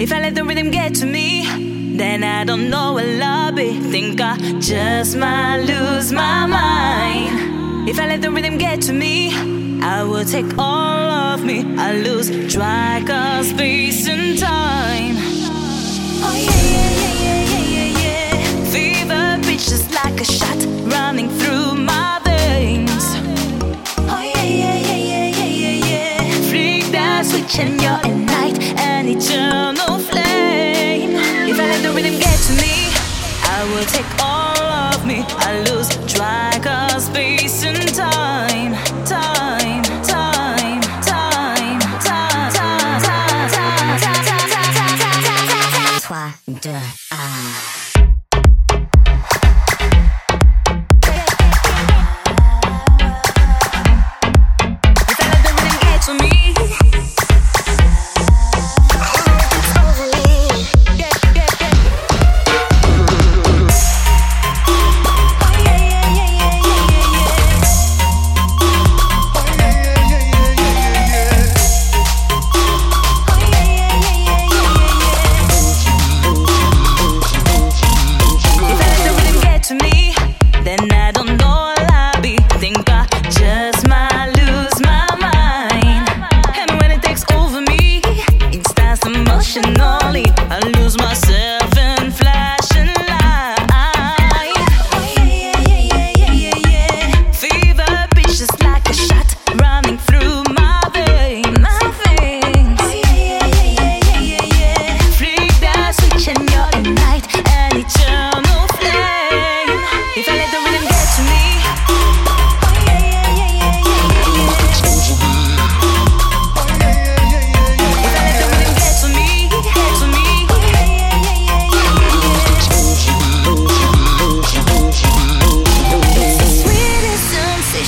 If I let the rhythm get to me, then I don't know where I'll be. Think I just might lose my mind. If I let the rhythm get to me, I will take all of me. I lose track of space and you're a night, an eternal flame. If I let the rhythm get to me, I will take all of me. I lose track of space and time, time, time, time, time, time, time, time, time, time, time, time, time, time. Trois, deux, un. If then I don't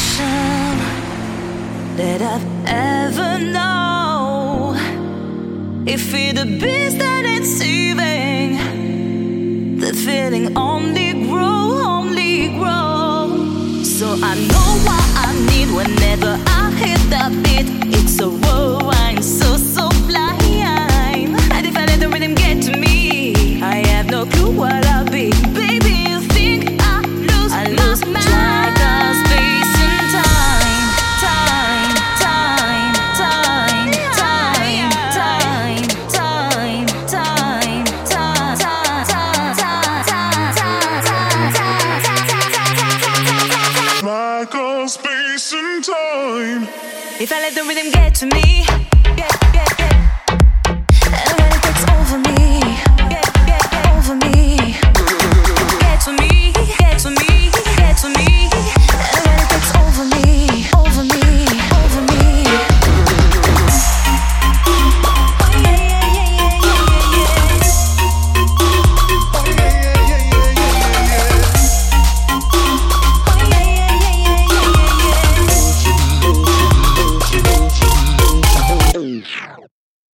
sensation that I've ever known. If it the beast that it's saving, the feeling only grow, only grow. So I know what I need whenever I hit that beat. It's a whirlwind, If I let the rhythm get to me,